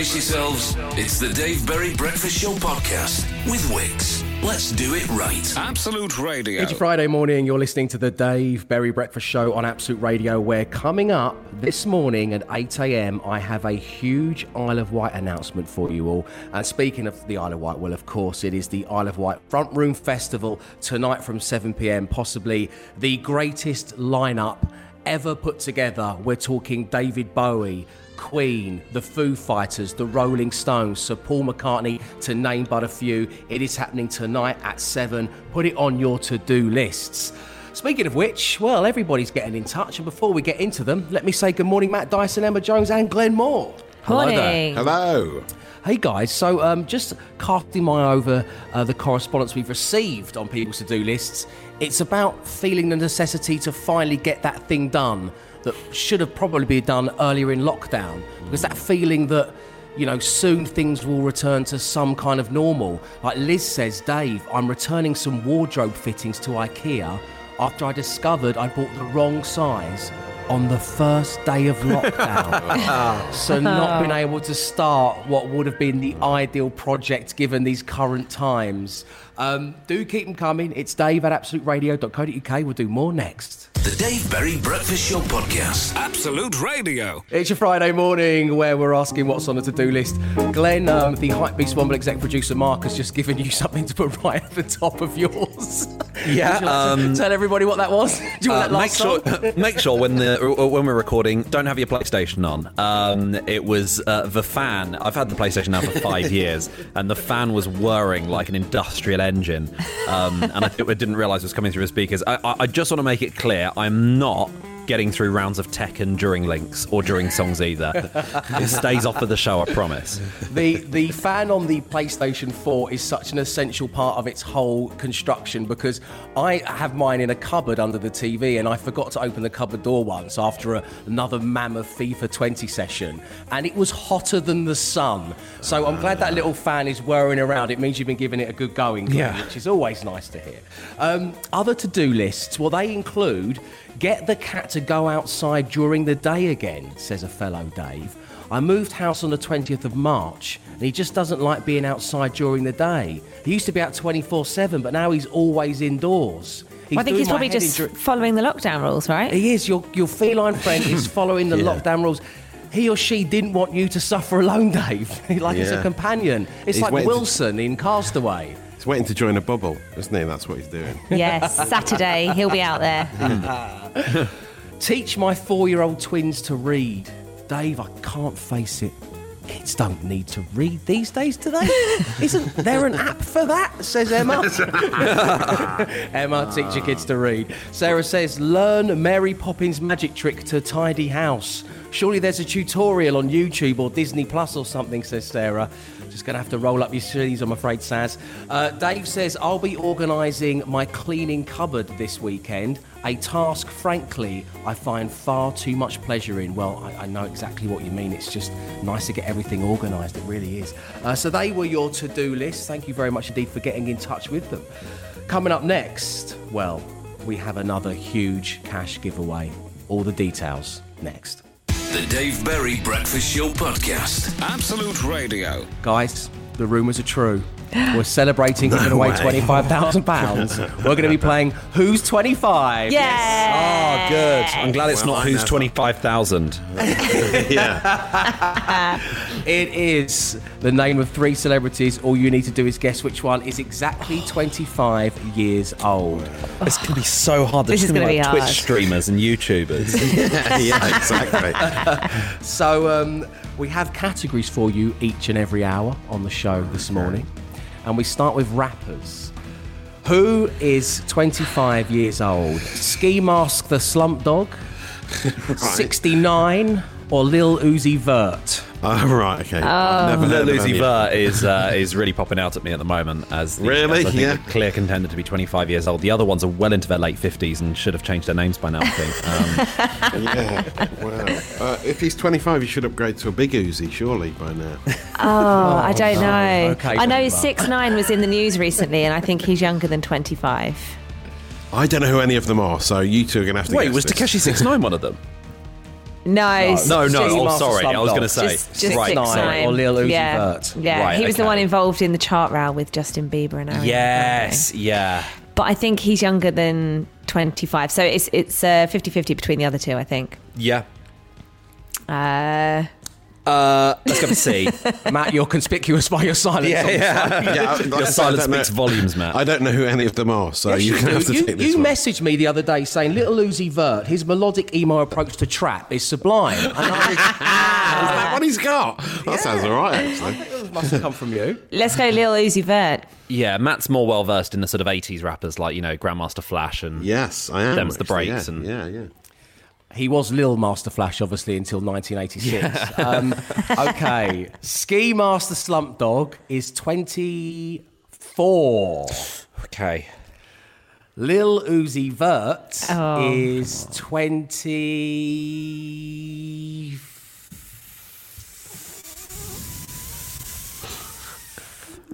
Brace yourselves. It's the Dave Berry Breakfast Show podcast with Wickes. Let's do it right. Absolute Radio. It's Friday morning. You're listening to the Dave Berry Breakfast Show on Absolute Radio. Where coming up this morning at 8 a.m., I have a huge Isle of Wight announcement for you all. And speaking of the Isle of Wight, well, of course, it is the Isle of Wight Front Room Festival tonight from 7 p.m. Possibly the greatest lineup ever put together. We're talking David Bowie. Queen, the Foo Fighters, the Rolling Stones, Sir Paul McCartney, to name but a few. It is happening tonight at 7. Put it on your to do lists. Speaking of which, well, everybody's getting in touch, and before we get into them, let me say good morning, Matt Dyson, Emma Jones, and Glenn Moore. Morning. Hello. Hey guys, so um, just casting my eye over uh, the correspondence we've received on people's to do lists, it's about feeling the necessity to finally get that thing done that should have probably been done earlier in lockdown. Because that feeling that, you know, soon things will return to some kind of normal. Like Liz says, Dave, I'm returning some wardrobe fittings to IKEA after I discovered I bought the wrong size on the first day of lockdown. so not being able to start what would have been the ideal project given these current times. Um, do keep them coming. It's Dave at absoluteradio.co.uk. We'll do more next. The Dave Berry Breakfast Show podcast. Absolute Radio. It's your Friday morning where we're asking what's on the to-do list. Glenn, um, the Hypebeast Womble exec producer Mark has just given you something to put right at the top of yours. Yeah, like um, tell everybody what that was. Do you want Uh, that make sure, make sure when the when we're recording, don't have your PlayStation on. Um, it was uh, the fan. I've had the PlayStation now for five years, and the fan was whirring like an industrial engine. Um, and I, I didn't realise it was coming through the speakers. I, I, I just want to make it clear: I'm not getting through rounds of Tekken during links or during songs either. it stays off of the show, I promise. the the fan on the PlayStation 4 is such an essential part of its whole construction because I have mine in a cupboard under the TV and I forgot to open the cupboard door once after a, another mammoth FIFA 20 session and it was hotter than the sun. So I'm glad that little fan is whirring around. It means you've been giving it a good going, Glenn, Yeah. which is always nice to hear. Um, other to-do lists, well, they include get the cat to go outside during the day again, says a fellow Dave. I moved house on the 20th of March, and he just doesn't like being outside during the day. He used to be out 24 7, but now he's always indoors. He's I think he's probably just dur- following the lockdown rules, right? He is. Your, your feline friend is following the lockdown rules. He or she didn't want you to suffer alone, Dave. like it's a companion. It's He's like waiting to- Wilson in Castaway. He's waiting to join a bubble, isn't he? That's what he's doing. yes, Saturday he'll be out there. Teach my four year old twins to read. Dave, I can't face it. Kids don't need to read these days, do they? Isn't there an app for that? Says Emma. Emma, teach your kids to read. Sarah says, learn Mary Poppins' magic trick to tidy house. Surely there's a tutorial on YouTube or Disney Plus or something, says Sarah. Just going to have to roll up your sleeves, I'm afraid, Saz. Uh, Dave says, I'll be organising my cleaning cupboard this weekend. A task, frankly, I find far too much pleasure in. Well, I, I know exactly what you mean. It's just nice to get everything organised. It really is. Uh, so they were your to do list. Thank you very much indeed for getting in touch with them. Coming up next, well, we have another huge cash giveaway. All the details next. The Dave Berry Breakfast Show podcast. Absolute Radio. Guys, the rumours are true. We're celebrating giving away £25,000. We're going to be playing Who's 25? Yeah. Oh, good. I'm glad it's Well, not I who's never- 25,000. yeah. It is the name of three celebrities. All you need to do is guess which one is exactly 25 years old. It's going to be so hard. There's This is gonna gonna be be like Twitch hard. streamers and YouTubers. yeah, exactly. So um, we have categories for you each and every hour on the show this morning. And we start with rappers. Who is 25 years old? Ski Mask the Slump Dog, 69, or Lil Uzi Vert? Oh, right, okay. I've never heard Lil of Uzi. Vert is uh, is really popping out at me at the moment as the, Really? as I think Yeah. a clear contender to be 25 years old. The other ones are well into their late 50s and should have changed their names by now. I think. Um, Yeah, wow. Uh, if he's 25, he should upgrade to a big Uzi, surely, by now. Oh, I don't know. Okay, I know Dave. six nine was in the news recently, and I think he's younger than twenty five. I don't know who any of them are, so you two are going to have to wait, guess was this. Tekashi 69 one of them? No, No, no. Oh, Master sorry. I was going to say. Just, just right. six Nine nine or Lil Uzi yeah. Vert. Yeah, Right, he was the one involved in the chart row with Justin Bieber and Ariana. Yes. Yeah. But I think he's younger than 25, so it's it's uh, 50-50 between the other two. I think. Yeah. Uh, Uh, let's go for C. Matt, you're conspicuous by your silence. yeah, on yeah. Yeah, like I Your said, silence I speaks volumes, Matt. I don't know who any of them are, so Yes, you you can have to You, take this you one. messaged me the other day saying Little Uzi Vert, his melodic emo approach to trap is sublime. And I, Is that what he's got? That sounds all right, actually. must have come from you. let's go Lil Uzi Vert. Yeah, Matt's more well versed in the sort of 80s rappers like, you know, Grandmaster Flash and. Yes, I am. Them's the actually, breaks yeah, and- yeah, yeah. He was Lil Master Flash, obviously, until 1986. Um, okay. Ski Master Slump Dog is 24. Okay. Lil Uzi Vert Oh. is 20.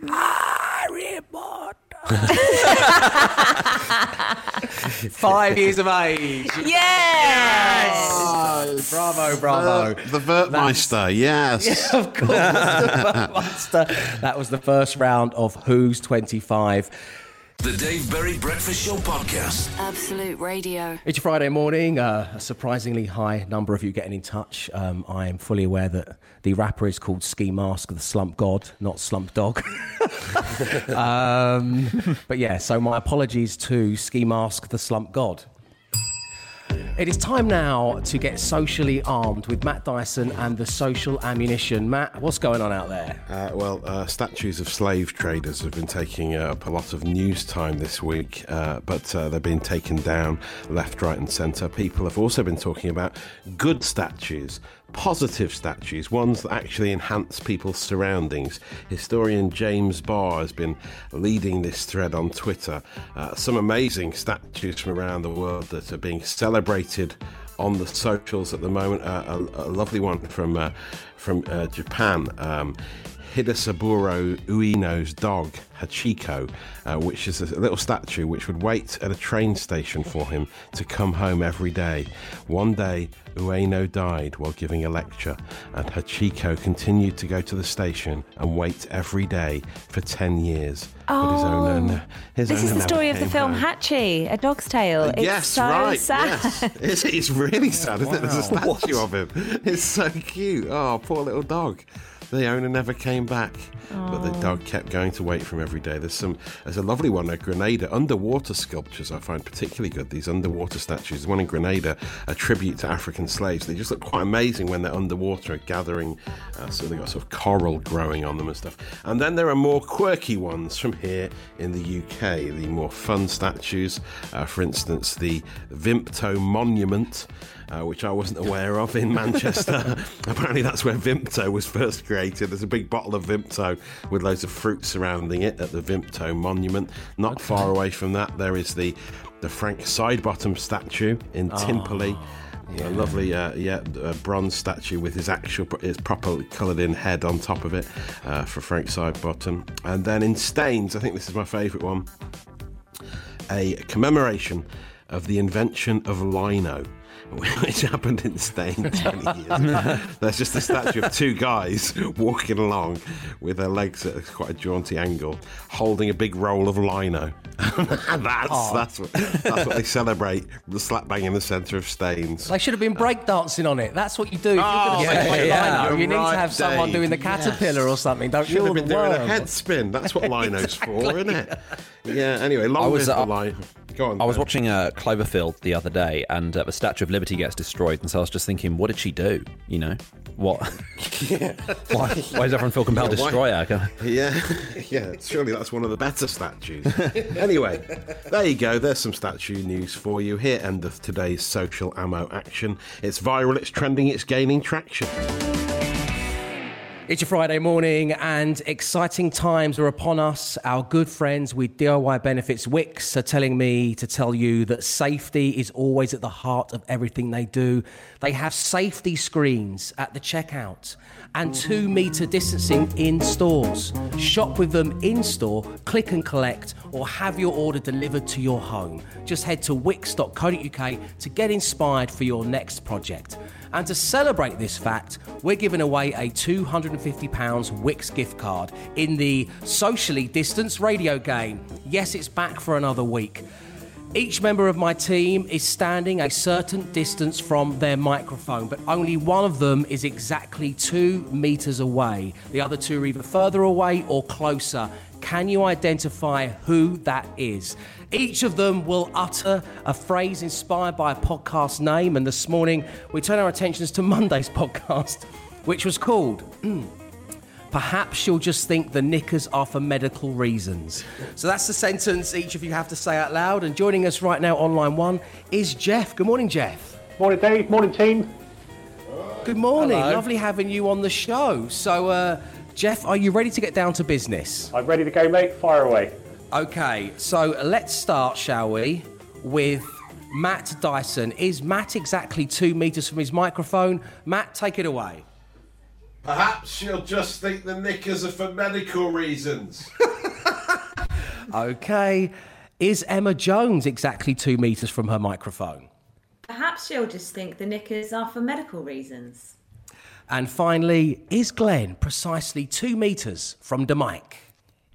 Harry Potter. Five years of age. Yes. Oh, bravo, bravo. The Vertmeister, yes. of course, the Vertmeister. That was the first round of Who's 25. The Dave Berry Breakfast Show podcast. Absolute Radio. It's your Friday morning. Uh, a surprisingly high number of you getting in touch. Um, I am fully aware that the rapper is called Ski Mask, the Slump God, not Slump Dog. um, but yeah, so my apologies to Ski Mask, the Slump God. It is time now to get socially armed with Matt Dyson and the social ammunition. Matt, what's going on out there? Uh, well, uh, statues of slave traders have been taking up a lot of news time this week, uh, but uh, they've been taken down left, right, and centre. People have also been talking about good statues, positive statues, ones that actually enhance people's surroundings. Historian James Barr has been leading this thread on Twitter. Uh, some amazing statues from around the world that are being celebrated on the socials at the moment. Uh, a, a lovely one from uh, from uh, Japan. Um, Hidesaburo Ueno's dog, Hachiko, uh, which is a little statue which would wait at a train station for him to come home every day. One day, Ueno died while giving a lecture, and Hachiko continued to go to the station and wait every day for 10 years. but his owner, his This is the story of the film home. Hachi, A Dog's Tale. It's yes, so right. sad. Yes. It's, it's really sad, isn't it? There's a statue of him. It's so cute. Oh, poor little dog. The owner never came back, but the dog kept going to wait for him every day. There's some. There's a lovely one at Grenada. Underwater sculptures I find particularly good. These underwater statues. The one in Grenada, a tribute to African slaves. They just look quite amazing when they're underwater, gathering. Uh, so they've got sort of coral growing on them and stuff. And then there are more quirky ones from here in the UK. The more fun statues. Uh, for instance, the Vimto Monument uh, which I wasn't aware of in Manchester. Apparently, that's where Vimto was first created. There's a big bottle of Vimto with loads of fruit surrounding it at the Vimto Monument. Not far away from that, there is the the Frank Sidebottom statue in Timperley. A lovely, uh, yeah, a bronze statue with his actual, his properly coloured in head on top of it uh, for Frank Sidebottom. And then in Staines, I think this is my favourite one a commemoration of the invention of lino. Which happened in Staines many years ago. There's just a statue of two guys walking along with their legs at quite a jaunty angle, holding a big roll of lino. that's that's what, that's what they celebrate. The slap bang in the centre of Staines. They should have been breakdancing on it. That's what you do. If Oh, you're going to yeah, yeah, lino, you're you need right, to have someone doing the caterpillar or something, don't Should you? have Or been the doing a worm. head spin. That's what lino's for, isn't it? Yeah. Anyway, long I was, live the uh, line. Go on. I was watching uh, Cloverfield the other day, and uh, the Statue of Liberty gets destroyed, and so I was just thinking, what did she do? You know, what? why, why does everyone feel compelled to Yeah, why- destroy her? Yeah, yeah. Surely that's one of the better statues. anyway, there you go. There's some statue news for you. Here end of today's social ammo action. It's viral. It's trending. It's gaining traction. It's your Friday morning, and exciting times are upon us. Our good friends with DIY Benefits Wickes are telling me to tell you that safety is always at the heart of everything they do. They have safety screens at the checkout and two metre distancing in stores. Shop with them in store, click and collect, or have your order delivered to your home. Just head to wickes.co.uk to get inspired for your next project. And to celebrate this fact, we're giving away a £250 Wickes gift card in the socially distanced radio game. Yes, it's back for another week. Each member of my team is standing a certain distance from their microphone, but only one of them is exactly two meters away. The other two are either further away or closer. Can you identify who that is? Each of them will utter a phrase inspired by a podcast name, and this morning we turn our attentions to Monday's podcast, which was called. Perhaps you'll just think the knickers are for medical reasons. So that's the sentence each of you have to say out loud. And joining us right now on line one is Jeff. Good morning, Jeff. Morning, Dave. Morning, team. Good morning. Hello. Lovely having you on the show. So, uh, Jeff, are you ready to get down to business? I'm ready to go, mate. Fire away. Okay, so let's start, shall we, with Matt Dyson. Is Matt exactly two meters from his microphone? Matt, take it away. Perhaps she'll just think the knickers are for medical reasons. Okay. Is Emma Jones exactly two meters from her microphone? Perhaps she'll just think the knickers are for medical reasons. And finally, is Glenn precisely two meters from the mic?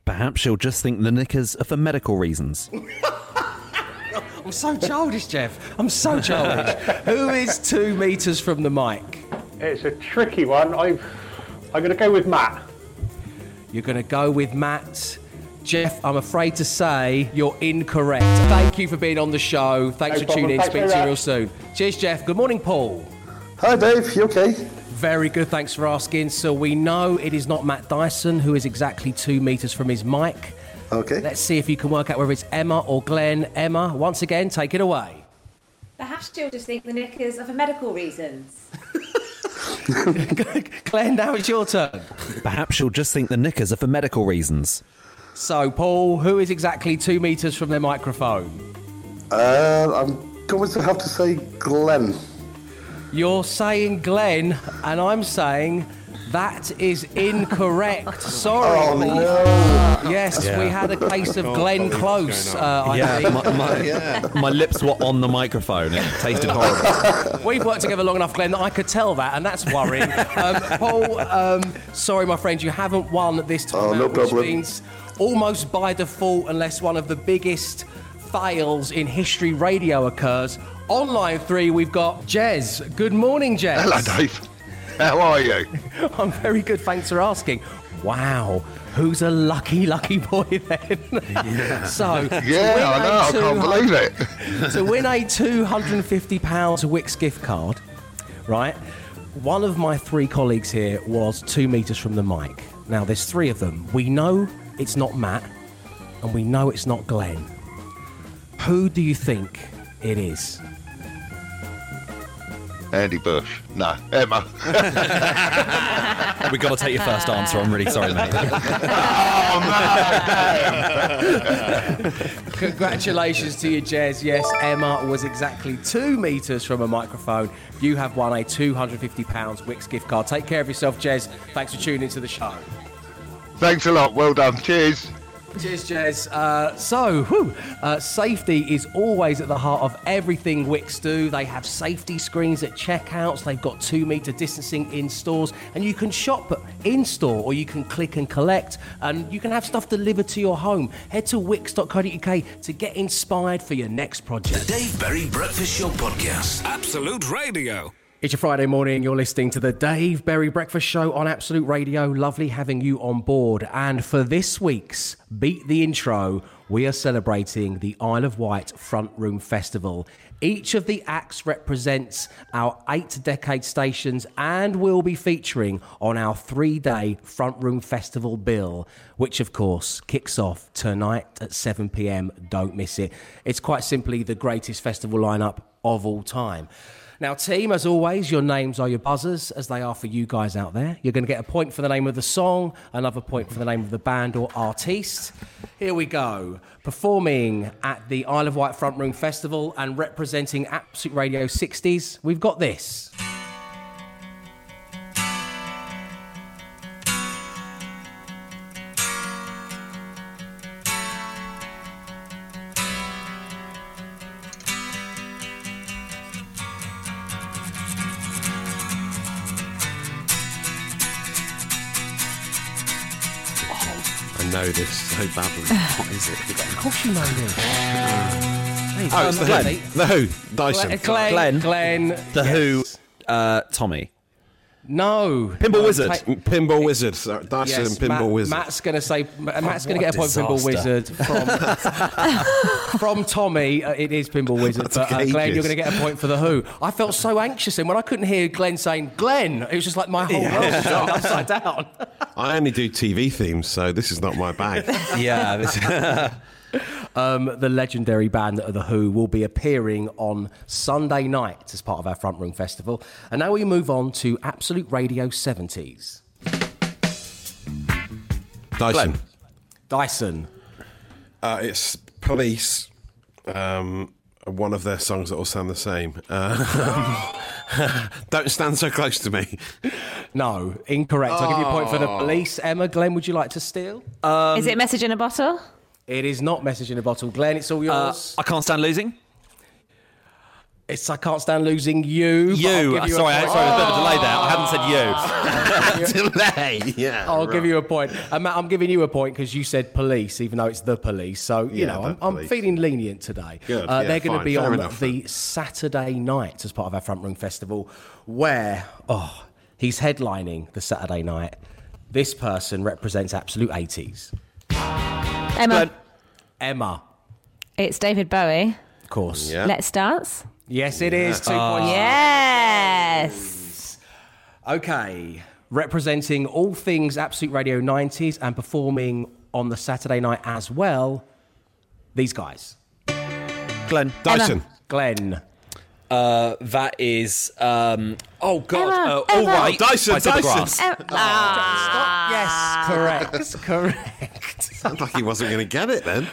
Perhaps she'll just think the knickers are for medical reasons. I'm so childish, Jeff. I'm so childish. Who is two meters from the mic? It's a tricky one. I've, I'm going to go with Matt. You're going to go with Matt. Jeff, I'm afraid to say you're incorrect. Thank you for being on the show. Thanks No for tuning in. Speak to you real soon. Cheers, Jeff. Good morning, Paul. Hi, Dave. You okay? Very good. Thanks for asking. So we know it is not Matt Dyson who is exactly two meters from his mic. Okay. Let's see if you can work out whether it's Emma or Glenn. Emma, once again, take it away. Perhaps she'll just think the knickers are for medical reasons. Glenn, now it's your turn. Perhaps she'll just think the knickers are for medical reasons. So, Paul, who is exactly two meters from their microphone? Uh, I'm going to have to say Glenn. You're saying Glenn, and I'm saying that is incorrect. Sorry. Oh, no. Yes, we had a case of Glenn Close. Uh, I Yeah, think. my, my, my lips were on the microphone. It tasted horrible. We've worked together long enough, Glenn, that I could tell that, and that's worrying. Um, Paul, um, sorry, my friend, you haven't won this time, Oh, no out, which means almost by default, unless one of the biggest fails in history radio occurs. On line three, we've got Jez. Good morning, Jez. Hello, Dave. How are you? I'm very good, thanks for asking. Wow, who's a lucky, lucky boy then? so, to Yeah, I know. I can't believe it. to win a £250 Wickes gift card, right? One of my three colleagues here was two metres from the mic. Now, there's three of them. We know it's not Matt, and we know it's not Glenn. Who do you think it is? Andy Bush. No, Emma. We've got to take your first answer. I'm really sorry, mate. Oh, Congratulations to you, Jez. Yes, Emma was exactly two metres from a microphone. You have won a £250 Wickes gift card. Take care of yourself, Jez. Thanks for tuning into the show. Thanks a lot. Well done. Cheers. Cheers, Jez. Uh, so, whew, uh, safety is always at the heart of everything Wickes do. They have safety screens at checkouts. They've got two meter distancing in stores, and you can shop in store or you can click and collect, and you can have stuff delivered to your home. Head to wickes.co.uk to get inspired for your next The project. Dave Berry Breakfast Show Podcast. Absolute Radio. It's your Friday morning. You're listening to the Dave Berry Breakfast Show on Absolute Radio. Lovely having you on board. And for this week's Beat the Intro, we are celebrating the Isle of Wight Front Room Festival. Each of the acts represents our eight decade stations and will be featuring on our three day Front Room Festival bill, which of course kicks off tonight at 7 pm. Don't miss it. It's quite simply the greatest festival lineup of all time. Now, team, as always, your names are your buzzers, as they are for you guys out there. You're going to get a point for the name of the song, another point for the name of the band or artiste. Here we go. Performing at the Isle of Wight Front Room Festival and representing Absolute Radio 60s, we've got this. Know this so badly. what is it? Of course you know this. Oh, it's the Glenn. Who. The Who. Dyson. Glenn, Glenn, Glenn. Glenn, The yes. Who, uh, Tommy. No. Pinball No, Wizard. take- Pinball Wizard. Sorry, Dyson Yes, Pinball Matt, Wizard. Matt's going to say Matt's going to get a point for Pinball Wizard disaster. from from Tommy. Uh, it is Pinball Wizard, That's but uh, ages. Glenn, you're going to get a point for the Who. I felt so anxious, and when I couldn't hear Glenn saying Glenn, it was just like my whole world was turned upside down. I only do TV themes, so this is not my bag. Yeah. this- Um, the legendary band The Who will be appearing on Sunday night as part of our Front Room Festival. And now we move on to Absolute Radio 70s. Dyson. Dyson. Uh, it's Police. Um, one of their songs that all sound the same. Uh, don't stand so close to me. No, incorrect. I'll give you a point for the police. Emma, Glenn, would you like to steal? Is it message in a bottle? It is not message in a bottle. Glenn, it's all uh, yours. I can't stand losing. It's I can't stand losing you. but You. give uh, you a sorry, I, point. sorry, there's a bit of a delay there. I hadn't said you. Delay. Yeah. I'll right. give you a point. And Matt, I'm giving you a point because you said police, even though it's the police. So, you Yeah, know, I'm, I'm feeling lenient today. Good, Uh, yeah, they're going to be fair on enough, the Saturday night as part of our Front Room Festival, where, oh, he's headlining the Saturday night. This person represents absolute 80s. Emma. Glenn. Emma, It's David Bowie. Of course. Yeah. Let's dance. Yes, it is. Two points. Yes. Okay. Representing all things Absolute Radio 90s and performing on the Saturday night as well, these guys. Glenn. Dyson. Glenn. Uh, that is. Um, oh, God. Emma, uh, all Emma. right. Dyson, by Deborah Dyson. Grass. Em- ah. Yes, correct. correct. Sounds like he wasn't going to get it then.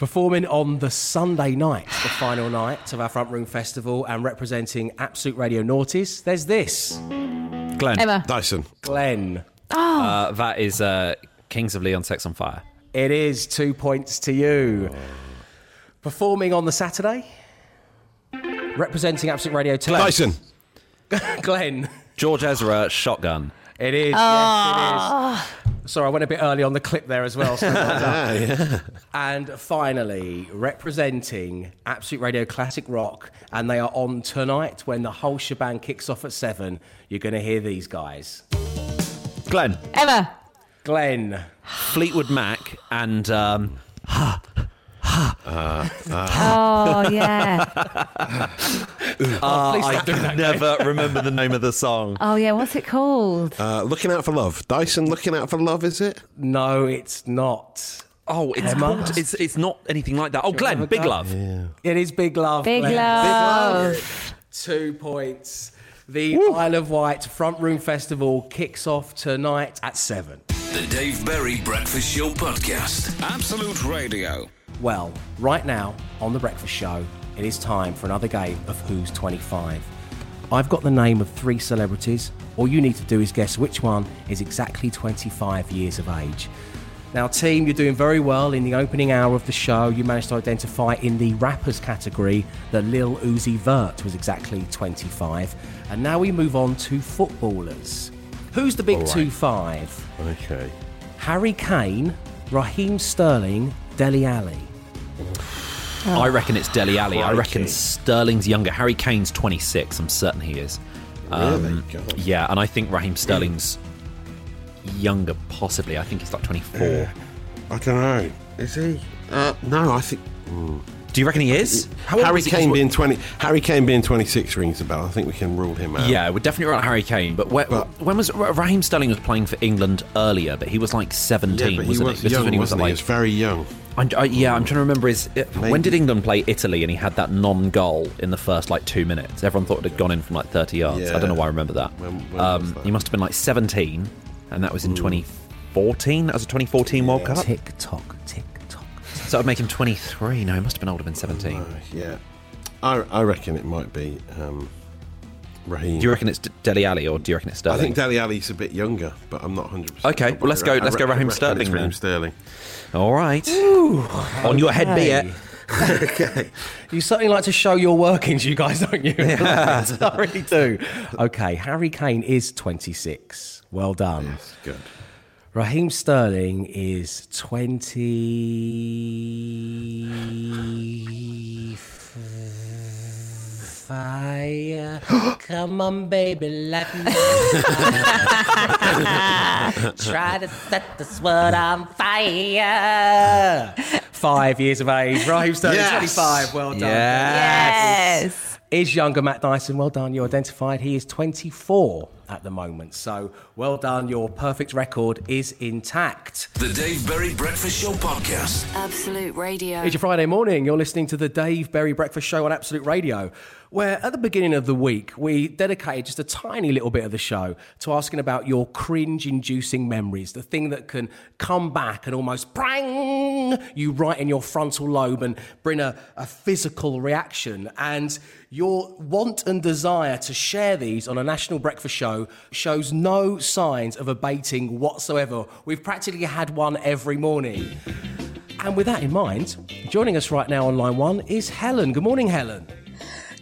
Performing on the Sunday night, the final night of our Front Room Festival, and representing Absolute Radio Naughties, there's this. Glenn. Emma. Dyson. Glenn. Uh, that is uh, Kings of Leon Sex on Fire. It is two points to you. Performing on the Saturday, representing Absolute Radio 2. Dyson. Glenn. George Ezra, Shotgun. It is. Yes, it is. Sorry, I went a bit early on the clip there as well. so well done. And finally, representing Absolute Radio Classic Rock, and they are on tonight when the whole shebang kicks off at seven. You're going to hear these guys. Glenn. Emma. Glenn. Fleetwood Mac and. Um, Oh, yeah. Oh, please I stop doing that. can never remember the name of the song. Oh, yeah. What's it called? Uh, looking out for love. Dyson. Looking out for love. Is it? No, it's not. Oh, it's Emma? called, it's it's not anything like that. Oh, Glenn, Big go? Love. It is Big Love. Big Glenn. Love. Two points. The Isle of Wight Front Room Festival kicks off tonight at seven. The Dave Berry Breakfast Show Podcast. Absolute Radio. Well, right now on The Breakfast Show, it is time for another game of Who's 25. I've got the name of three celebrities. All you need to do is guess which one is exactly 25 years of age. Now, team, you're doing very well. In the opening hour of the show, you managed to identify in the rappers category that Lil Uzi Vert was exactly 25. And now we move on to footballers. Who's the big right. 2 5? Okay. Harry Kane, Raheem Sterling, Dele Alli. I reckon it's Dele Alli. I reckon Sterling's younger. Harry Kane's 26. I'm certain he is. Really? Yeah, and I think Raheem Sterling's younger, possibly. I think he's like 24. I don't know. Is he? Uh, no, I think. Do you reckon he is? Harry? Kane being twenty. Harry Kane being twenty-six rings a bell. I think we can rule him out. Yeah, we're definitely right. Harry Kane, but, when, But- when was Raheem Sterling was playing for England earlier? But he was like Yeah, seventeen, he wasn't was he? This is young, he was wasn't he? like. He was very young. I'm, yeah, I'm trying to remember his. uh, When did England play Italy and he had that non-goal in the first like two minutes? Everyone thought it had gone in from like 30 yards. I don't know why I remember that. When- when um, that? He must have been like 17, and that was in 2014. That was a 2014 World Cup. Tick tock, tick tock. So that would make him 23. No, he must have been older than 17. Uh, yeah, I, I reckon it might be um, Raheem. Do you reckon it's D- Dele Alli or do you reckon it's Sterling? I Sterling? think Dele Alli's a bit younger, but I'm not 100. percent Okay, well, let's go- let's go Raheem Sterling Raheem then. Sterling. All right. On your head, be it. okay. You certainly like to show your workings, you guys, don't you? I really do. Okay, Harry Kane is 26. Well done. Good. Raheem Sterling is 20. Come on, baby, let me try to set this world on fire. Five years of age. Raheem Sterling, Yes. 25. Well done. Yes. Is younger Matt Dyson. Well done. You identified he is 24 at the moment. So well done. Your perfect record is intact. The Dave Berry Breakfast Show Podcast. Absolute Radio. It's your Friday morning. You're listening to the Dave Berry Breakfast Show on Absolute Radio, where at the beginning of the week, we dedicated just a tiny little bit of the show to asking about your cringe inducing memories, the thing that can come back and almost prang you right in your frontal lobe and bring a, a physical reaction. And your want and desire to share these on a national breakfast show shows no signs of abating whatsoever. We've practically had one every morning. And with that in mind, joining us right now on line one is Helen. Good morning, Helen.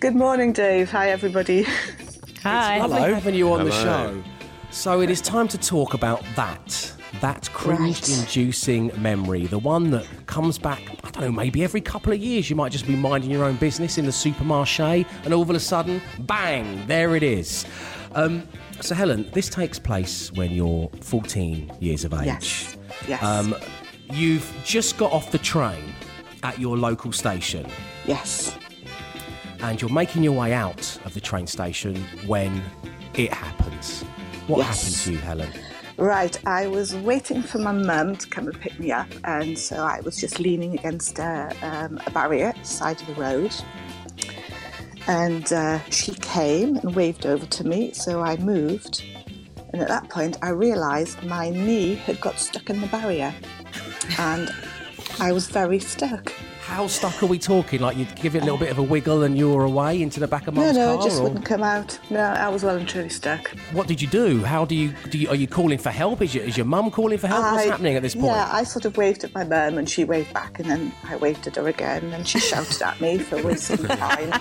Good morning, Dave. Hi, everybody. Hi. It's Lovely having you on the Hello. show. So it is time to talk about that. That cringe inducing memory, the one that comes back, I don't know, maybe every couple of years. You might just be minding your own business in the supermarché, and all of a sudden, bang, there it is. Um, so, Helen, this takes place when you're 14 years of age. Yes. Yes. Um, you've just got off the train at your local station yes. And you're making your way out of the train station when it happens. What Yes. happened to you, Helen? Right. I was waiting for my mum to come and pick me up, and so I was just leaning against a, um, a barrier side of the road. And uh, she came and waved over to me, so I moved. And at that point, I realised my knee had got stuck in the barrier, and I was very stuck. How stuck are we talking? Like you'd give it a little bit of a wiggle and you were away into the back of No, mum's no, car? it just or wouldn't come out. No, I was well and truly stuck. what did you do? How do you, do you? Are you calling for help? Is your, is your mum calling for help? What's happening at this point? Yeah, I sort of waved at my mum and she waved back, and then I waved at her again, and she shouted at me for wasting time. um,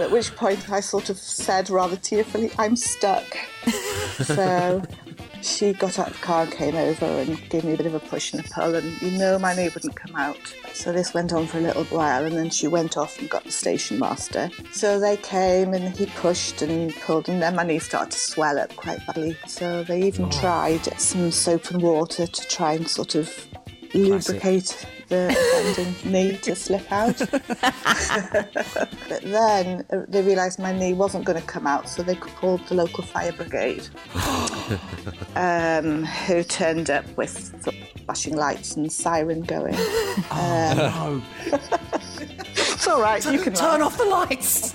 at which point I sort of said rather tearfully, I'm stuck. so she got out of the car and came over and gave me a bit of a push and a pull, and you know my knee wouldn't come out. So this went on for a little while, and then she went off and got the station master. So they came and he pushed and pulled, and then my knee started to swell up quite badly. So they even oh. tried some soap and water to try and sort of lubricate the offending knee to slip out. but then uh, they realised my knee wasn't going to come out, so they called the local fire brigade, um, who turned up with flashing lights and siren going. Um, no. it's all right, you can Turn laugh. off the lights.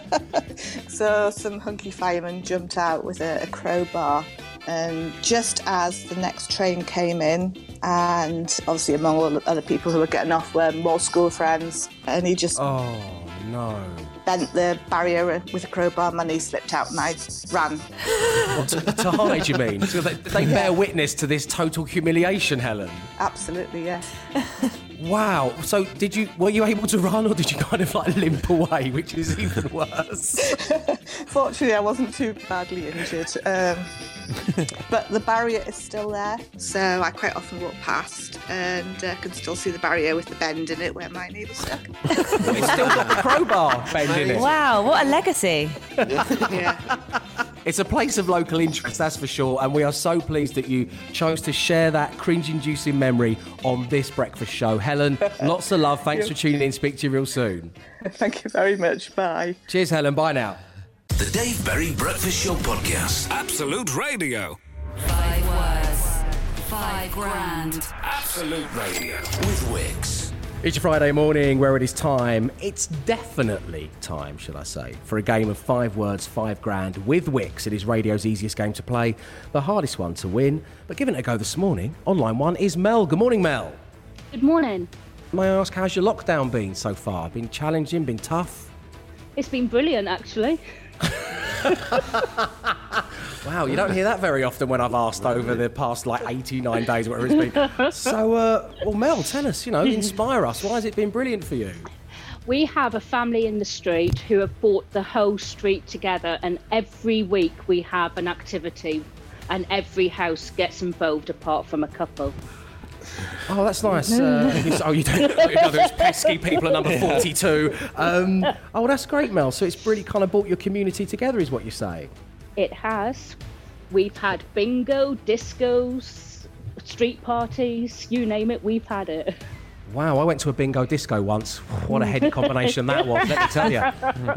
So some hunky firemen jumped out with a, a crowbar. And just as the next train came in, and obviously among all the other people who were getting off were more school friends, and he just oh no. bent the barrier with a crowbar. My knee slipped out, and I ran. To, to hide, you mean? So they, they bear witness to this total humiliation, Helen. Absolutely, yes. Wow. So did you were you able to run or did you kind of like limp away, which is even worse? Fortunately, I wasn't too badly injured. Um, but the barrier is still there, so I quite often walk past and uh, can still see the barrier with the bend in it where my knee was stuck. it's still got the crowbar bend in it. Wow, what a legacy. yeah. It's a place of local interest, that's for sure. And we are so pleased that you chose to share that cringe inducing memory on this breakfast show. Helen, lots of love. Thanks for tuning in. Speak to you real soon. Thank you very much. Bye. Cheers, Helen. Bye now. The Dave Berry Breakfast Show Podcast. Absolute Radio. Five words. Five grand. Absolute Radio. With Wickes. It's your Friday morning where it is time. It's definitely time, shall I say, for a game of five words, five grand with Wickes. It is radio's easiest game to play, the hardest one to win. But giving it a go this morning, online one is Mel. Good morning, Mel. Good morning. May I ask, how's your lockdown been so far? Been challenging, been tough? It's been brilliant, actually. Wow, you don't hear that very often when I've asked over the past like 89 days, whatever it's been. So, uh, well, Mel, tell us, you know, inspire us. Why has it been brilliant for you? We have a family in the street who have bought the whole street together, and every week we have an activity. and every house gets involved apart from a couple. Oh, that's nice. Uh, oh, you don't you know those pesky people at number 42. Um, oh, that's great, Mel. So it's really kind of brought your community together, is what you say? It has. We've had bingo, discos, street parties, you name it, we've had it. Wow, I went to a bingo disco once. What a head combination that was, let me tell you.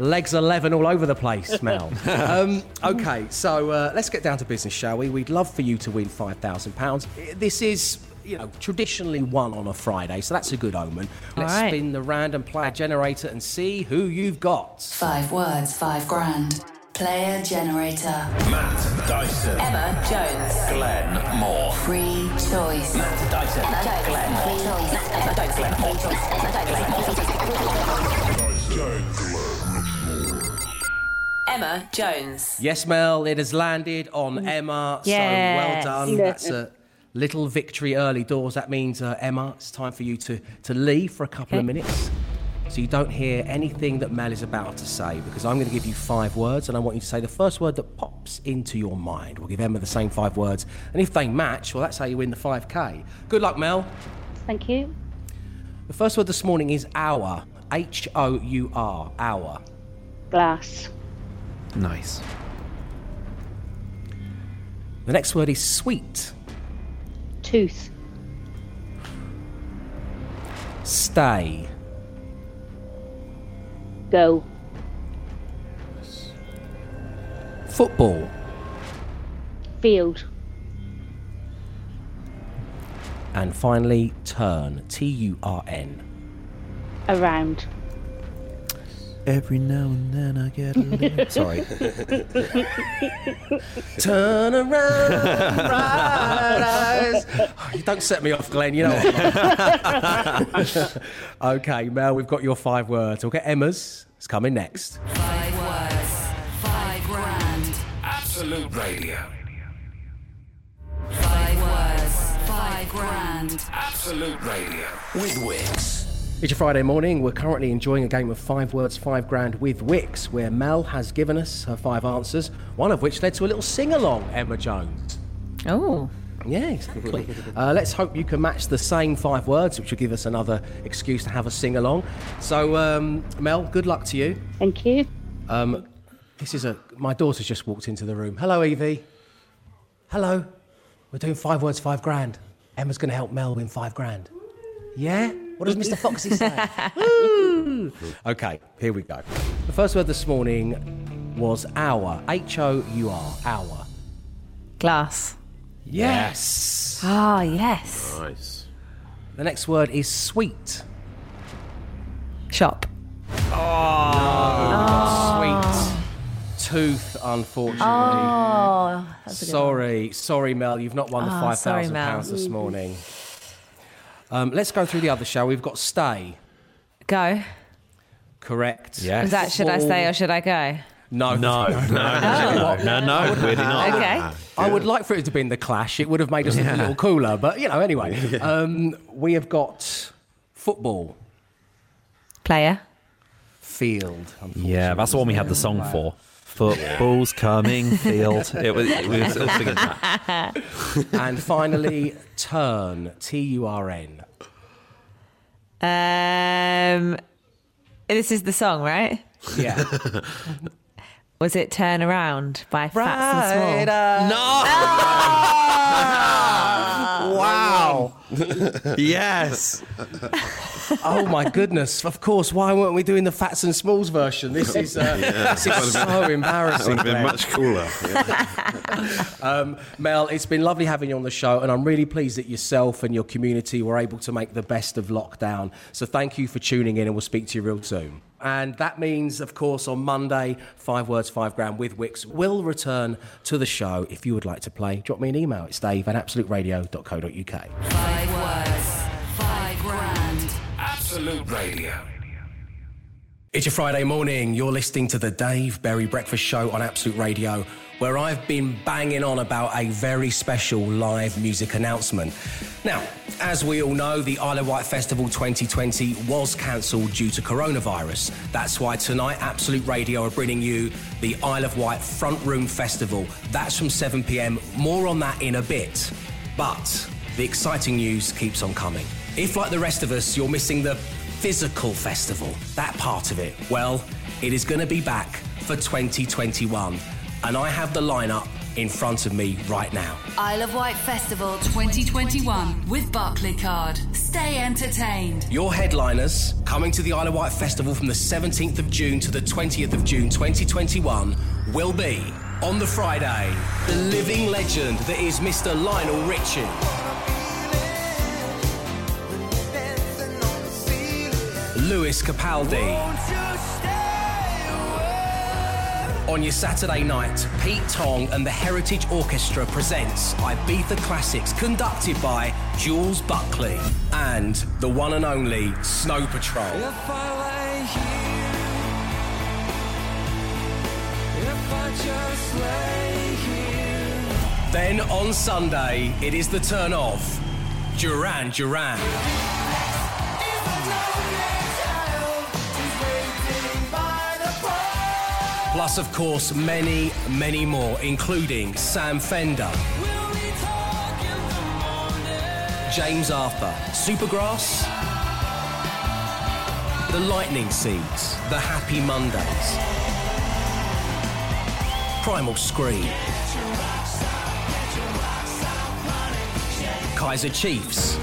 Legs 11 all over the place, Mel. Um, okay, so uh, let's get down to business, shall we? We'd love for you to win £5,000. This is. You know, traditionally won on a Friday, so that's a good omen. Let's right. spin the random player generator and see who you've got. Five words, five grand. Player generator. Matt Dyson. Emma Jones. Glenn Moore. Free choice. Matt Dyson. Emma Jones. Glenn Free Moore. choice. Emma Jones. Glenn Free choice. Emma Jones. Glenn Emma Jones. Yes, Mel, it has landed on Emma. So well done. That's a little victory early doors. That means, uh, Emma, it's time for you to, to leave for a couple of minutes. So you don't hear anything that Mel is about to say because I'm going to give you five words and I want you to say the first word that pops into your mind. We'll give Emma the same five words. And if they match, well, that's how you win the 5K. Good luck, Mel. Thank you. The first word this morning is hour. H O U R. Hour. Glass. Nice. The next word is sweet. Tooth. Stay. Go. Football. Field. And finally, turn. T U R N. Around. Every now and then I get a little. Sorry. Turn around, bright eyes. Oh, you don't set me off, Glenn. You know. I'm okay, Mel, we've got your five words. We'll get Emma's. It's coming next. Five words, five grand. Absolute Radio. Five words, five grand. Absolute Radio. With Wickes. It's a Friday morning. We're currently enjoying a game of five words, five grand with Wickes, where Mel has given us her five answers, one of which led to a little sing along, Emma Jones. Oh. Yeah, exactly. uh, let's hope you can match the same five words, which will give us another excuse to have a sing along. So, um, Mel, good luck to you. Thank you. Um, this is a. My daughter's just walked into the room. Hello, Evie. Hello. We're doing five words, five grand. Emma's going to help Mel win five grand. Yeah? What does Mr. Foxy say? Okay, here we go. The first word this morning was hour. H O U R. Hour. Glass. Yes. Ah, yes. Nice. The next word is sweet. Shop. Oh, ah. sweet. Tooth, unfortunately. Oh, that's a good one. Sorry, sorry, Mel. You've not won the Oh, five sorry, thousand Mel. pounds this morning. Um, let's go through the other show. We've got stay. Go. Correct. Is that should I stay or should I go? No, No, no, no, no, no, really not. Okay. I would like for it to be in the clash. It would have made us look a little cooler, but you know. Anyway, um, we have got football Player. field. Yeah, that's the one we had the song for. Football's coming, field. It was, it was, it was singing that. and finally, turn. T U R N. Um, this is the song, right? Yeah. Was it "Turn Around" by Phats and Small? No. Wow. Yes. oh my goodness! Of course. Why weren't we doing the Phats and Smalls version? This is uh, this is so embarrassing. That would have been much cooler. Yeah. Um, Mel, it's been lovely having you on the show, and I'm really pleased that yourself and your community were able to make the best of lockdown. So thank you for tuning in, and we'll speak to you real soon. And that means, of course, on Monday, Five Words, Five Grand with Wickes will return to the show. If you would like to play, drop me an email. It's dave at absoluteradio.co.uk. Five words, five grand. Absolute Radio. It's your Friday morning. You're listening to the Dave Berry Breakfast Show on Absolute Radio. where I've been banging on about a very special live music announcement. Now, as we all know, the Isle of Wight Festival 2020 was cancelled due to coronavirus. That's why tonight, Absolute Radio are bringing you the Isle of Wight Front Room Festival. That's from 7 pm. More on that in a bit. But the exciting news keeps on coming. If, like the rest of us, you're missing the physical festival, that part of it, well, it is going to be back for 2021. And I have the lineup in front of me right now. Isle of Wight Festival 2021 with Barclaycard. Stay entertained. Your headliners coming to the Isle of Wight Festival from the 17th of June to the 20th of June 2021 will be on the Friday, the living legend that is Mr. Lionel Richie. Lewis Capaldi. On your Saturday night, Pete Tong and the Heritage Orchestra presents Ibiza Classics conducted by Jules Buckley and the one and only Snow Patrol. Then on Sunday, it is the turn of Duran Duran. Plus, of course, many, many more, including Sam Fender, James Arthur, Supergrass, The Lightning Seeds, The Happy Mondays, Primal Scream, Kaiser Chiefs,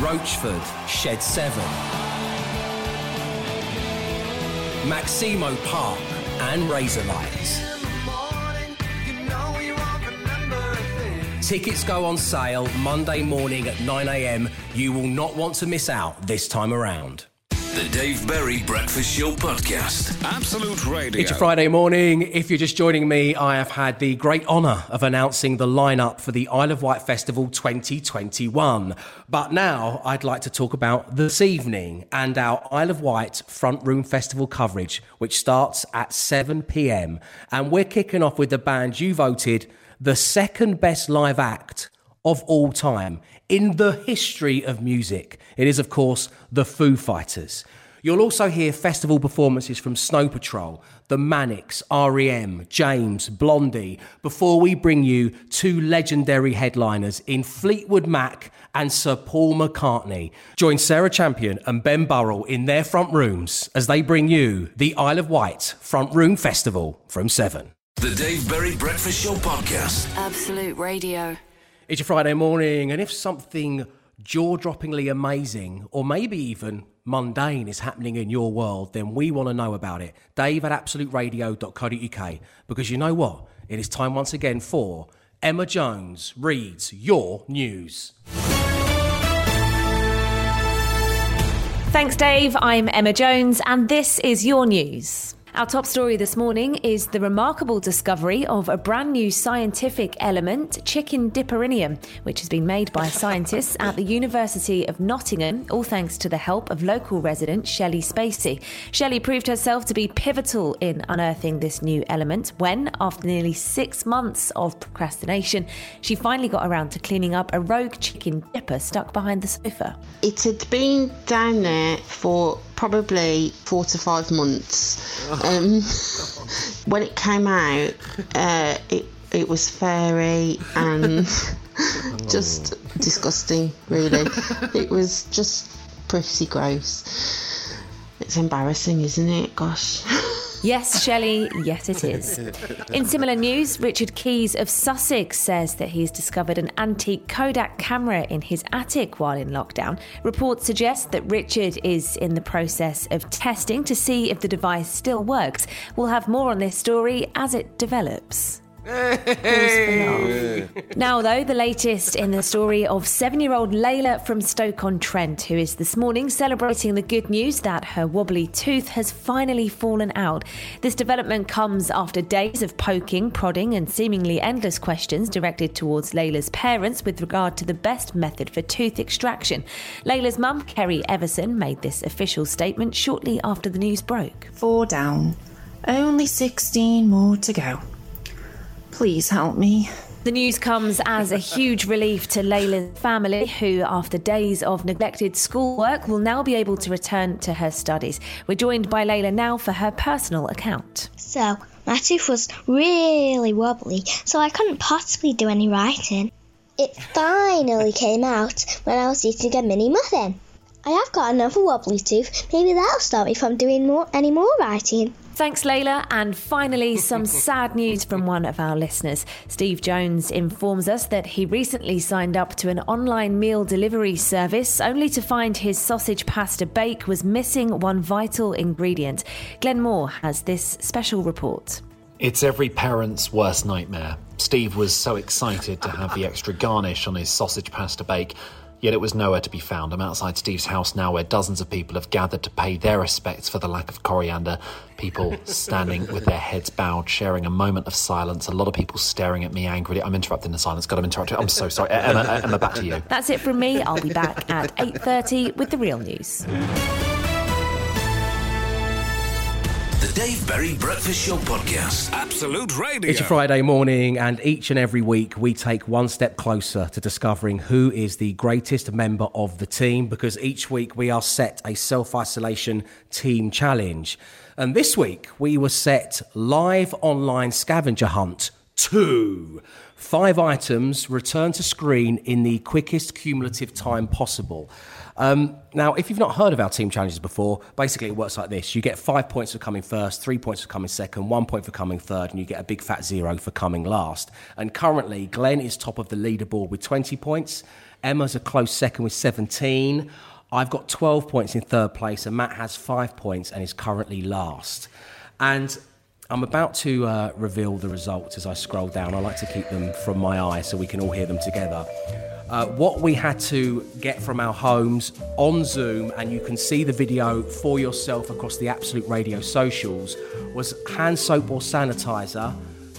Roachford, Shed 7. Maximo Park and Razorlight. Tickets go on sale Monday morning at 9am. You will not want to miss out this time around. The Dave Berry Breakfast Show Podcast. Absolute Radio. It's a Friday morning. If you're just joining me, I have had the great honour of announcing the lineup for the Isle of Wight Festival 2021. But now I'd like to talk about this evening and our Isle of Wight Front Room Festival coverage, which starts at 7 pm. And we're kicking off with the band you voted the second best live act of all time in the history of music. It is, of course, the Foo Fighters. You'll also hear festival performances from Snow Patrol, The Manics, REM, James, Blondie, before we bring you two legendary headliners in Fleetwood Mac and Sir Paul McCartney. Join Sarah Champion and Ben Burrell in their front rooms as they bring you the Isle of Wight Front Room Festival from 7. The Dave Berry Breakfast Show Podcast. Absolute Radio. It's a Friday morning, and if something jaw droppingly amazing or maybe even mundane is happening in your world, then we want to know about it. Dave at absoluteradio.co.uk. Because you know what? It is time once again for Emma Jones reads your news. Thanks, Dave. I'm Emma Jones, and this is your news. Our top story this morning is the remarkable discovery of a brand new scientific element, chicken dipperinium, which has been made by scientists at the University of Nottingham, all thanks to the help of local resident Shelley Spacey. Shelley proved herself to be pivotal in unearthing this new element when, after nearly six months of procrastination, she finally got around to cleaning up a rogue chicken dipper stuck behind the sofa. It had been down there for probably four to five months. Um, when it came out, uh, it it was fairy and just disgusting. Really, it was just pretty gross. It's embarrassing, isn't it? Gosh. Yes, Shelley, yes, it is. In similar news, Richard Keys of Sussex says that he's discovered an antique Kodak camera in his attic while in lockdown. Reports suggest that Richard is in the process of testing to see if the device still works. We'll have more on this story as it develops. Now, though, the latest in the story of seven year old Layla from Stoke on Trent, who is this morning celebrating the good news that her wobbly tooth has finally fallen out. This development comes after days of poking, prodding, and seemingly endless questions directed towards Layla's parents with regard to the best method for tooth extraction. Layla's mum, Kerry Everson, made this official statement shortly after the news broke. Four down, Only 16 more to go. Please help me. The news comes as a huge relief to Layla's family, who, after days of neglected schoolwork, will now be able to return to her studies. We're joined by Layla now for her personal account. So, my tooth was really wobbly, so I couldn't possibly do any writing. It finally came out when I was eating a mini muffin. I have got another wobbly tooth. Maybe that'll stop me from doing more any more writing. Thanks, Layla. And finally, some sad news from one of our listeners. Steve Jones informs us that he recently signed up to an online meal delivery service only to find his sausage pasta bake was missing one vital ingredient. Glenn Moore has this special report. It's every parent's worst nightmare. Steve was so excited to have the extra garnish on his sausage pasta bake, yet it was nowhere to be found. I'm outside Steve's house now where dozens of people have gathered to pay their respects for the lack of coriander. People standing with their heads bowed, sharing a moment of silence. A lot of people staring at me angrily. I'm interrupting the silence. God, I'm interrupting. I'm so sorry. Emma, Emma back to you. That's it from me. I'll be back at 8.30 with the real news. The Dave Berry Breakfast Show Podcast. Absolute Radio. It's a Friday morning, and each and every week we take one step closer to discovering who is the greatest member of the team because each week we are set a self isolation team challenge. And this week we were set live online scavenger hunt two. Five items return to screen in the quickest cumulative time possible. Um, now, if you've not heard of our team challenges before, basically it works like this: you get five points for coming first, three points for coming second, one point for coming third, and you get a big fat zero for coming last. And currently, Glenn is top of the leaderboard with 20 points. Emma's a close second with 17. I've got 12 points in third place, and Matt has five points and is currently last. And I'm about to uh, reveal the results as I scroll down. I like to keep them from my eye so we can all hear them together. Uh, what we had to get from our homes on Zoom, and you can see the video for yourself across the Absolute Radio socials, was hand soap or sanitizer,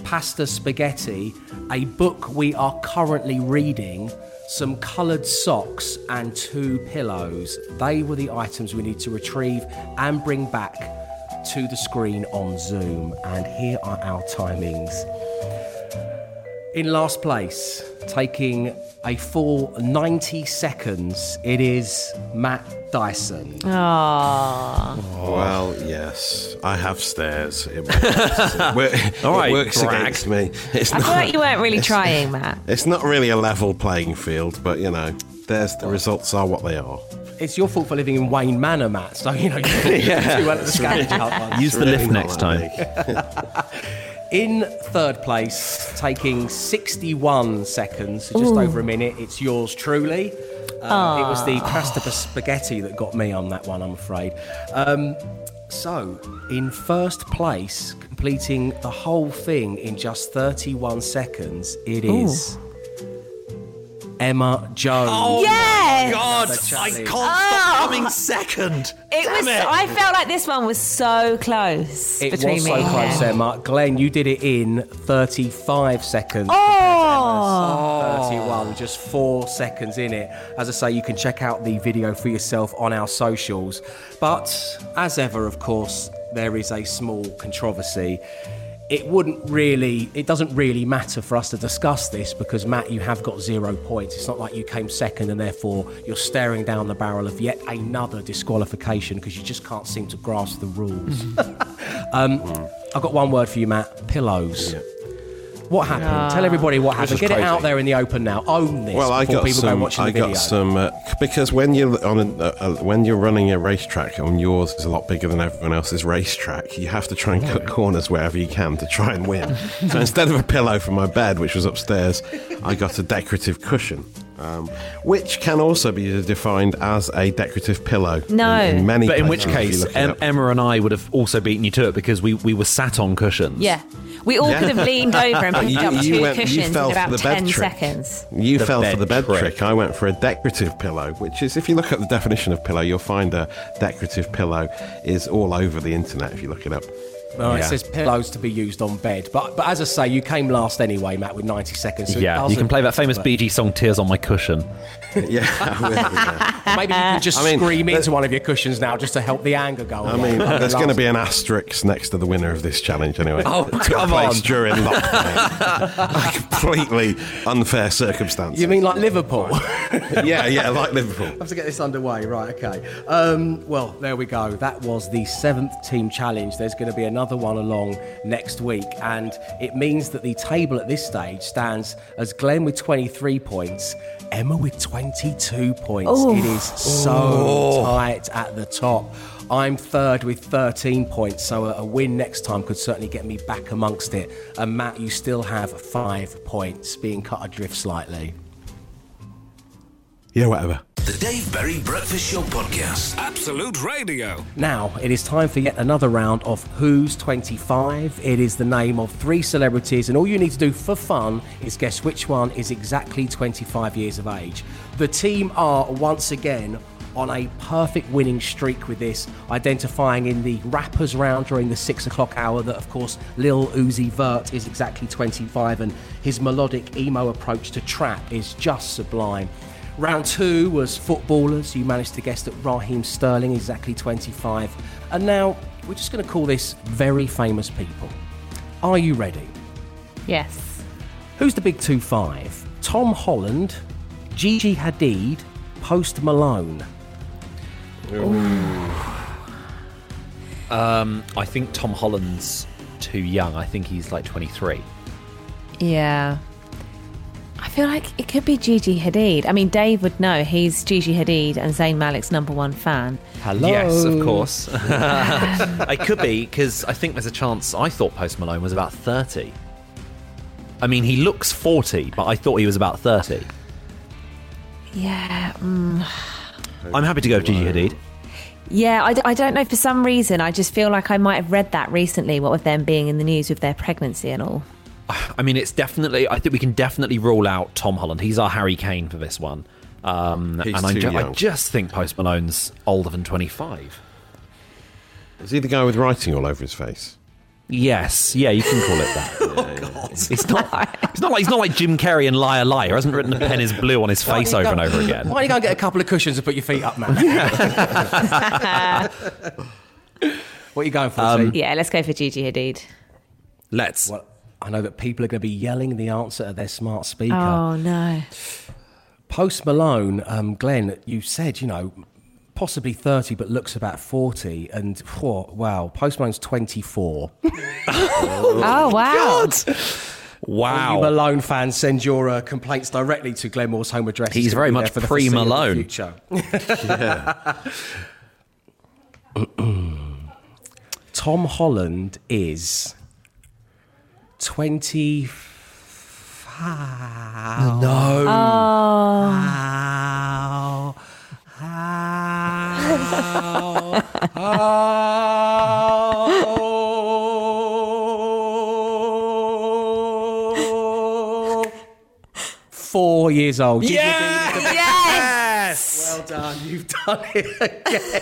pasta spaghetti, a book we are currently reading, some coloured socks, and two pillows. They were the items we need to retrieve and bring back to the screen on Zoom. And here are our timings. In last place, taking a full 90 seconds, it is Matt Dyson. Aww. Well, yes, I have stairs. It works, it works, All right, it works brag. against me. It's I not, feel like you weren't really trying, Matt. It's not really a level playing field, but you know, there's the results are what they are. It's your fault for living in Wayne Manor, Matt. So, you know, you did Yeah. too well at the scavenger hunt. Use the really lift next time. In third place, taking 61 seconds, so just Ooh. over a minute, it's yours truly. Uh, it was the pasta per spaghetti that got me on that one, I'm afraid. Um, so, in first place, completing the whole thing in just 31 seconds, it Ooh. is Emma Jones. Oh Yes! God, I challenge. can't Oh. stop coming second. It Damn was. it. I felt like this one was so close It between was me so close, Glenn. Emma. Glenn, you did it in 35 seconds. Oh. 31, just four seconds in it. As I say, you can check out the video for yourself on our socials. But as ever, of course, there is a small controversy. It wouldn't really, it doesn't really matter for us to discuss this because, Matt, you have got zero points. It's not like you came second and therefore you're staring down the barrel of yet another disqualification because you just can't seem to grasp the rules. um, I've got one word for you, Matt pillows. What happened? Tell everybody what happened. is Get it out there in the open now. Own this Well, I before got people go some. watching I the video. got some uh, because when you're on a, uh, when you're running a racetrack and yours is a lot bigger than everyone else's racetrack, you have to try and cut corners wherever you can to try and win. so instead of a pillow for my bed, which was upstairs, I got a decorative cushion. Um, which can also be defined as a decorative pillow. No. in, in many. But in which places if you case, em- Emma and I would have also beaten you to it because we, we were sat on cushions. Yeah. We all Yeah. could have leaned over and picked You- up you two went- cushions in about the bed 10 trick. seconds. You The fell for the bed trick. trick. I went for a decorative pillow, which is, if you look at the definition of pillow, you'll find a decorative pillow is all over the internet if you look it up. Well, it says pillows to be used on bed. But but as I say, you came last anyway, Matt, with 90 seconds. so yeah, you can play that famous matter. Bee Gees song "Tears on My Cushion." yeah, Maybe you can just I mean, scream there- into one of your cushions now just to help the anger go I away. mean, there's going to be an asterisk next to the winner of this challenge anyway. Oh, Took come place on. During lockdown. Completely unfair circumstances. You mean like Liverpool? yeah, yeah, like Liverpool. I have to get this underway, right? Okay. Um, well, there we go. That was the seventh team challenge. There's going to be another one along next week, and it means that the table at this stage stands as Glenn with 23 points, Emma with 22 points. Ooh. It is so Oh. tight at the top. I'm third with 13 points, so a, a win next time could certainly get me back amongst it. And Matt, you still have five points, being cut adrift slightly. Yeah, whatever. The Dave Berry Breakfast Show Podcast. Absolute Radio. Now, it is time for yet another round of Who's 25. It is the name of three celebrities, and all you need to do for fun is guess which one is exactly 25 years of age. The team are once again on a perfect winning streak with this, identifying in the rappers round during the six o'clock hour that, of course, Lil Uzi Vert is exactly 25, and his melodic emo approach to trap is just sublime. Round two was footballers. You managed to guess that Raheem Sterling exactly 25. And now we're just going to call this very famous people. Are you ready? Yes. Who's the big two five? Tom Holland, Gigi Hadid, Post Malone. Um, I think Tom Holland's too young. I think he's like 23. Yeah. I feel like it could be Gigi Hadid. I mean, Dave would know. He's Gigi Hadid and Zayn Malik's number one fan. Hello. Yes, of course. I could be because I think there's a chance. I thought Post Malone was about 30. I mean, he looks 40, but I thought he was about 30. Yeah. Mm. I'm happy to go with Gigi Hadid. Yeah, I, d- I don't know. For some reason, I just feel like I might have read that recently, what with them being in the news with their pregnancy and all. I mean, it's definitely. I think we can definitely rule out Tom Holland. He's our Harry Kane for this one. Um, He's and I, too ju- I just think Post Malone's older than 25. Is he the guy with writing all over his face? Yes, yeah, you can call it that. Oh, It's not. It's not like he's not like Jim Carrey and Liar Liar. He hasn't written a pen is blue on his face over go- and over again. Why don't you go and get a couple of cushions and put your feet up, man? what are you going for, Um, Yeah, let's go for Gigi Hadid. Let's. Well, I know that people are going to be yelling the answer at their smart speaker. Oh, no. Post Malone, um, Glenn, you said, you know, possibly 30, but looks about 40. And, whew, wow, Post Malone's 24. Oh, wow. All you Malone fans, send your uh, complaints directly to Glenn Moore's home address. He's very much there for the foreseeable pre-Malone. future. Tom Holland is 25. No. How? How? How? Four years old. Gigi Hadid is the- Yes! Well done. You've done it again.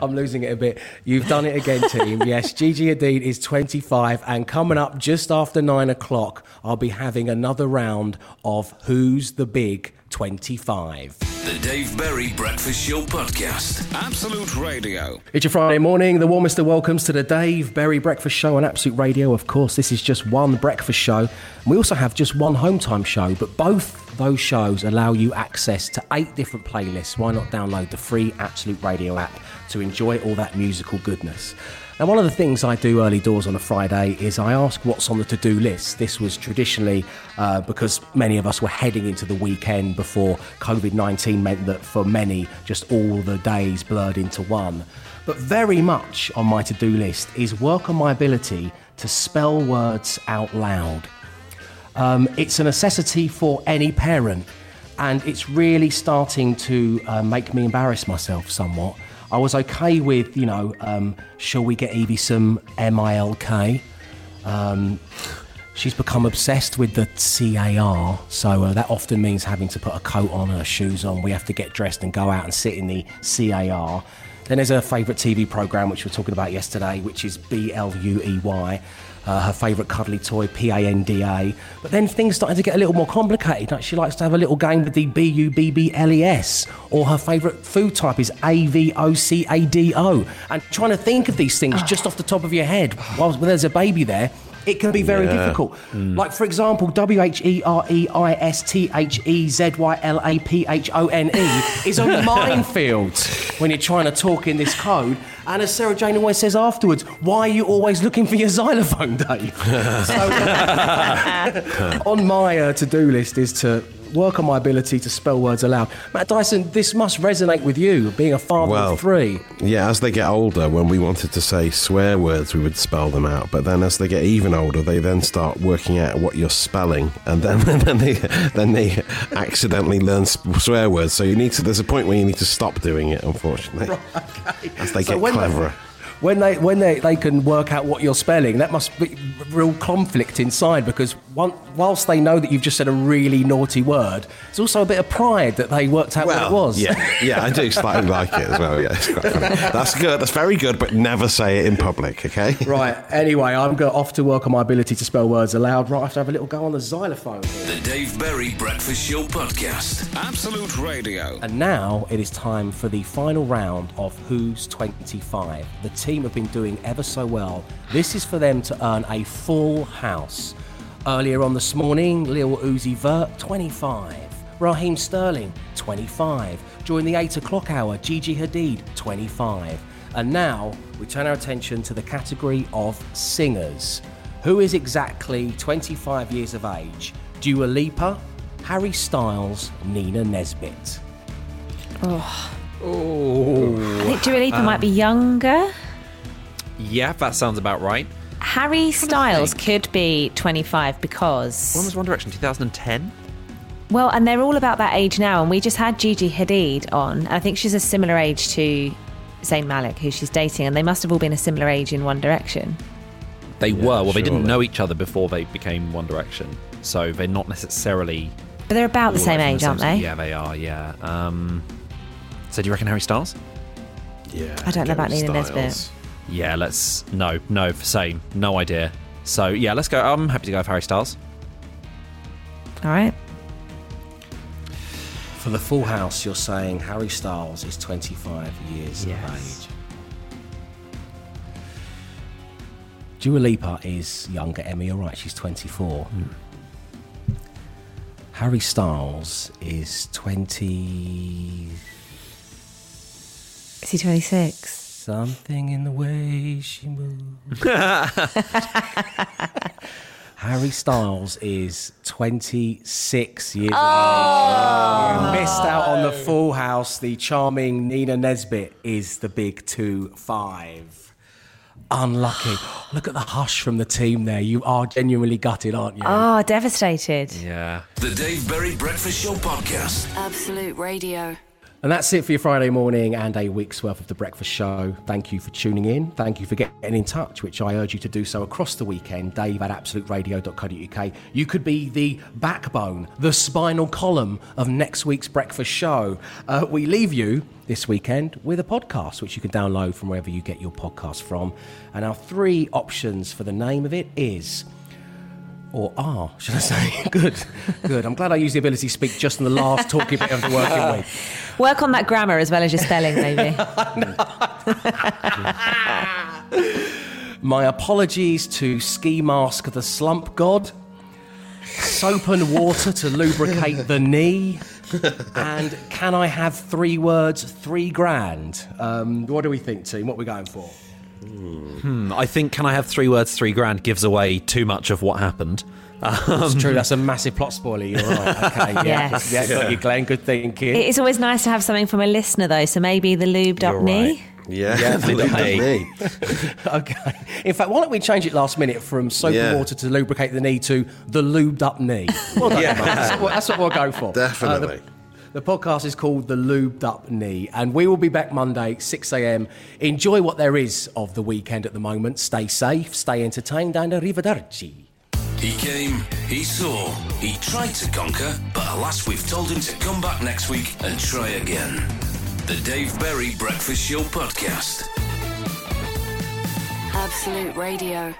I'm losing it a bit. You've done it again, team. Yes, Gigi Hadid is 25, and coming up just after nine o'clock, I'll be having another round of Who's the Big 25. The Dave Berry Breakfast Show Podcast. Absolute Radio. It's your Friday morning. The warmest of welcomes to the Dave Berry Breakfast Show on Absolute Radio. Of course, this is just one breakfast show. We also have just one home time show, but both those shows allow you access to eight different playlists. Why not download the free Absolute Radio app to enjoy all that musical goodness? Now, one of the things I do early doors on a Friday is I ask what's on the to do list. This was traditionally uh, because many of us were heading into the weekend before COVID 19 meant that for many, just all the days blurred into one. But very much on my to do list is work on my ability to spell words out loud. Um, it's a necessity for any parent, and it's really starting to uh, make me embarrass myself somewhat. I was okay with, you know, um, shall we get Evie some MILK? Um, she's become obsessed with the CAR, so uh, that often means having to put a coat on her shoes on. We have to get dressed and go out and sit in the CAR. Then there's her favourite TV programme, which we were talking about yesterday, which is B L U E Y. Uh, her favourite cuddly toy, P A N D A. But then things started to get a little more complicated. Like she likes to have a little game with the B U B B L E S, or her favourite food type is A V O C A D O. And trying to think of these things just off the top of your head while there's a baby there, it can be very Yeah. difficult. Like, for example, W H E R E I S T H E Z Y L A P H O N E is a minefield when you're trying to talk in this code. And as Sarah Jane always says afterwards, why are you always looking for your xylophone, Dave? so, on my uh, to do list is to work on my ability to spell words aloud. Matt Dyson, this must resonate with you, being a father Well, of three. Yeah, as they get older, when we wanted to say swear words, we would spell them out. But then, as they get even older, they then start working out what you're spelling, and then then they then they accidentally learn swear words. So you need to. There's a point where you need to stop doing it. Unfortunately, as they So get cleverer. When they when they, they can work out what you're spelling, that must be real conflict inside because one, whilst they know that you've just said a really naughty word, it's also a bit of pride that they worked out what it was. Yeah, yeah, I do slightly like it as well. Yeah, it's quite funny. That's good. That's very good, but never say it in public. Okay. Right. Anyway, I'm go off to work on my ability to spell words aloud. Right, I have to have a little go on the xylophone. The Dave Berry Breakfast Show Podcast. Absolute Radio. And now it is time for the final round of Who's 25. The team have been doing ever so well. This is for them to earn a full house. Earlier on this morning, Lil Uzi Vert, 25. Raheem Sterling, 25. During the 8 o'clock hour, Gigi Hadid, 25. And now we turn our attention to the category of singers. Who is exactly 25 years of age? Dua Lipa, Harry Styles, Nina Nesbitt. Oh. Oh. I think Dua Lipa might be younger. Yeah, that sounds about right. Harry Styles could be 25 because. When was One Direction? 2010? Well, and they're all about that age now, and we just had Gigi Hadid on. and I think she's a similar age to Zayn Malik, who she's dating, and they must have all been a similar age in One Direction. They were. Well, they didn't know each other before they became One Direction. So they're not necessarily. But they're about the same like from age, aren't they? Yeah, they are, yeah. Um, so do you reckon Harry Styles? Yeah. I don't know about Nina Styles. Nesbitt. Yeah, let's. No, no, same. No idea. So yeah, let's go. I'm happy to go with Harry Styles. All right. For the full house, you're saying Harry Styles is 25 years Yes. of age. Dua Lipa is younger. Emma, you're right. She's 24. Hmm. Harry Styles is 20. Is he 26? Something in the way she moves. Harry Styles is 26 years Oh. old. You missed out on the oh. full house. The charming Nina Nesbitt is the big 2 5. Unlucky. Look at the hush from the team there. You are genuinely gutted, aren't you? Oh, devastated. Yeah. The Dave Berry Breakfast Show Podcast. Absolute Radio. And that's it for your Friday morning and a week's worth of The Breakfast Show. Thank you for tuning in. Thank you for getting in touch, which I urge you to do so across the weekend. Dave at absoluteradio.co.uk. You could be the backbone, the spinal column of next week's Breakfast Show. Uh, we leave you this weekend with a podcast, which you can download from wherever you get your podcast from. And our three options for the name of it is or are, should I say? good, good. I'm glad I used the ability to speak just in the last talking bit of the working week. Work on that grammar as well as your spelling, maybe. My apologies to Ski Mask the Slump God, soap and water to lubricate the knee, and can I have three words, three grand? Um, what do we think, team? What are we going for? Hmm, I think "Can I have three words, three grand" gives away too much of what happened. That's Um, true. That's a massive plot spoiler. You're right. Okay. Yeah. Yes. Yeah. Got you, Glenn. Good thinking. It is always nice to have something from a listener, though, so maybe the lubed up You're knee. right. Yeah, the look at knee. okay. In fact, why don't we change it last minute from soap Yeah. and water to lubricate the knee to the lubed up knee? Well done, Yeah. That's, what, that's what we'll go for. Definitely. Uh, the, the podcast is called The Lubed Up Knee, and we will be back Monday, 6 a.m. Enjoy what there is of the weekend at the moment. Stay safe, stay entertained, and arrivederci. He came, he saw, he tried to conquer, but alas, we've told him to come back next week and try again. The Dave Berry Breakfast Show Podcast. Absolute Radio.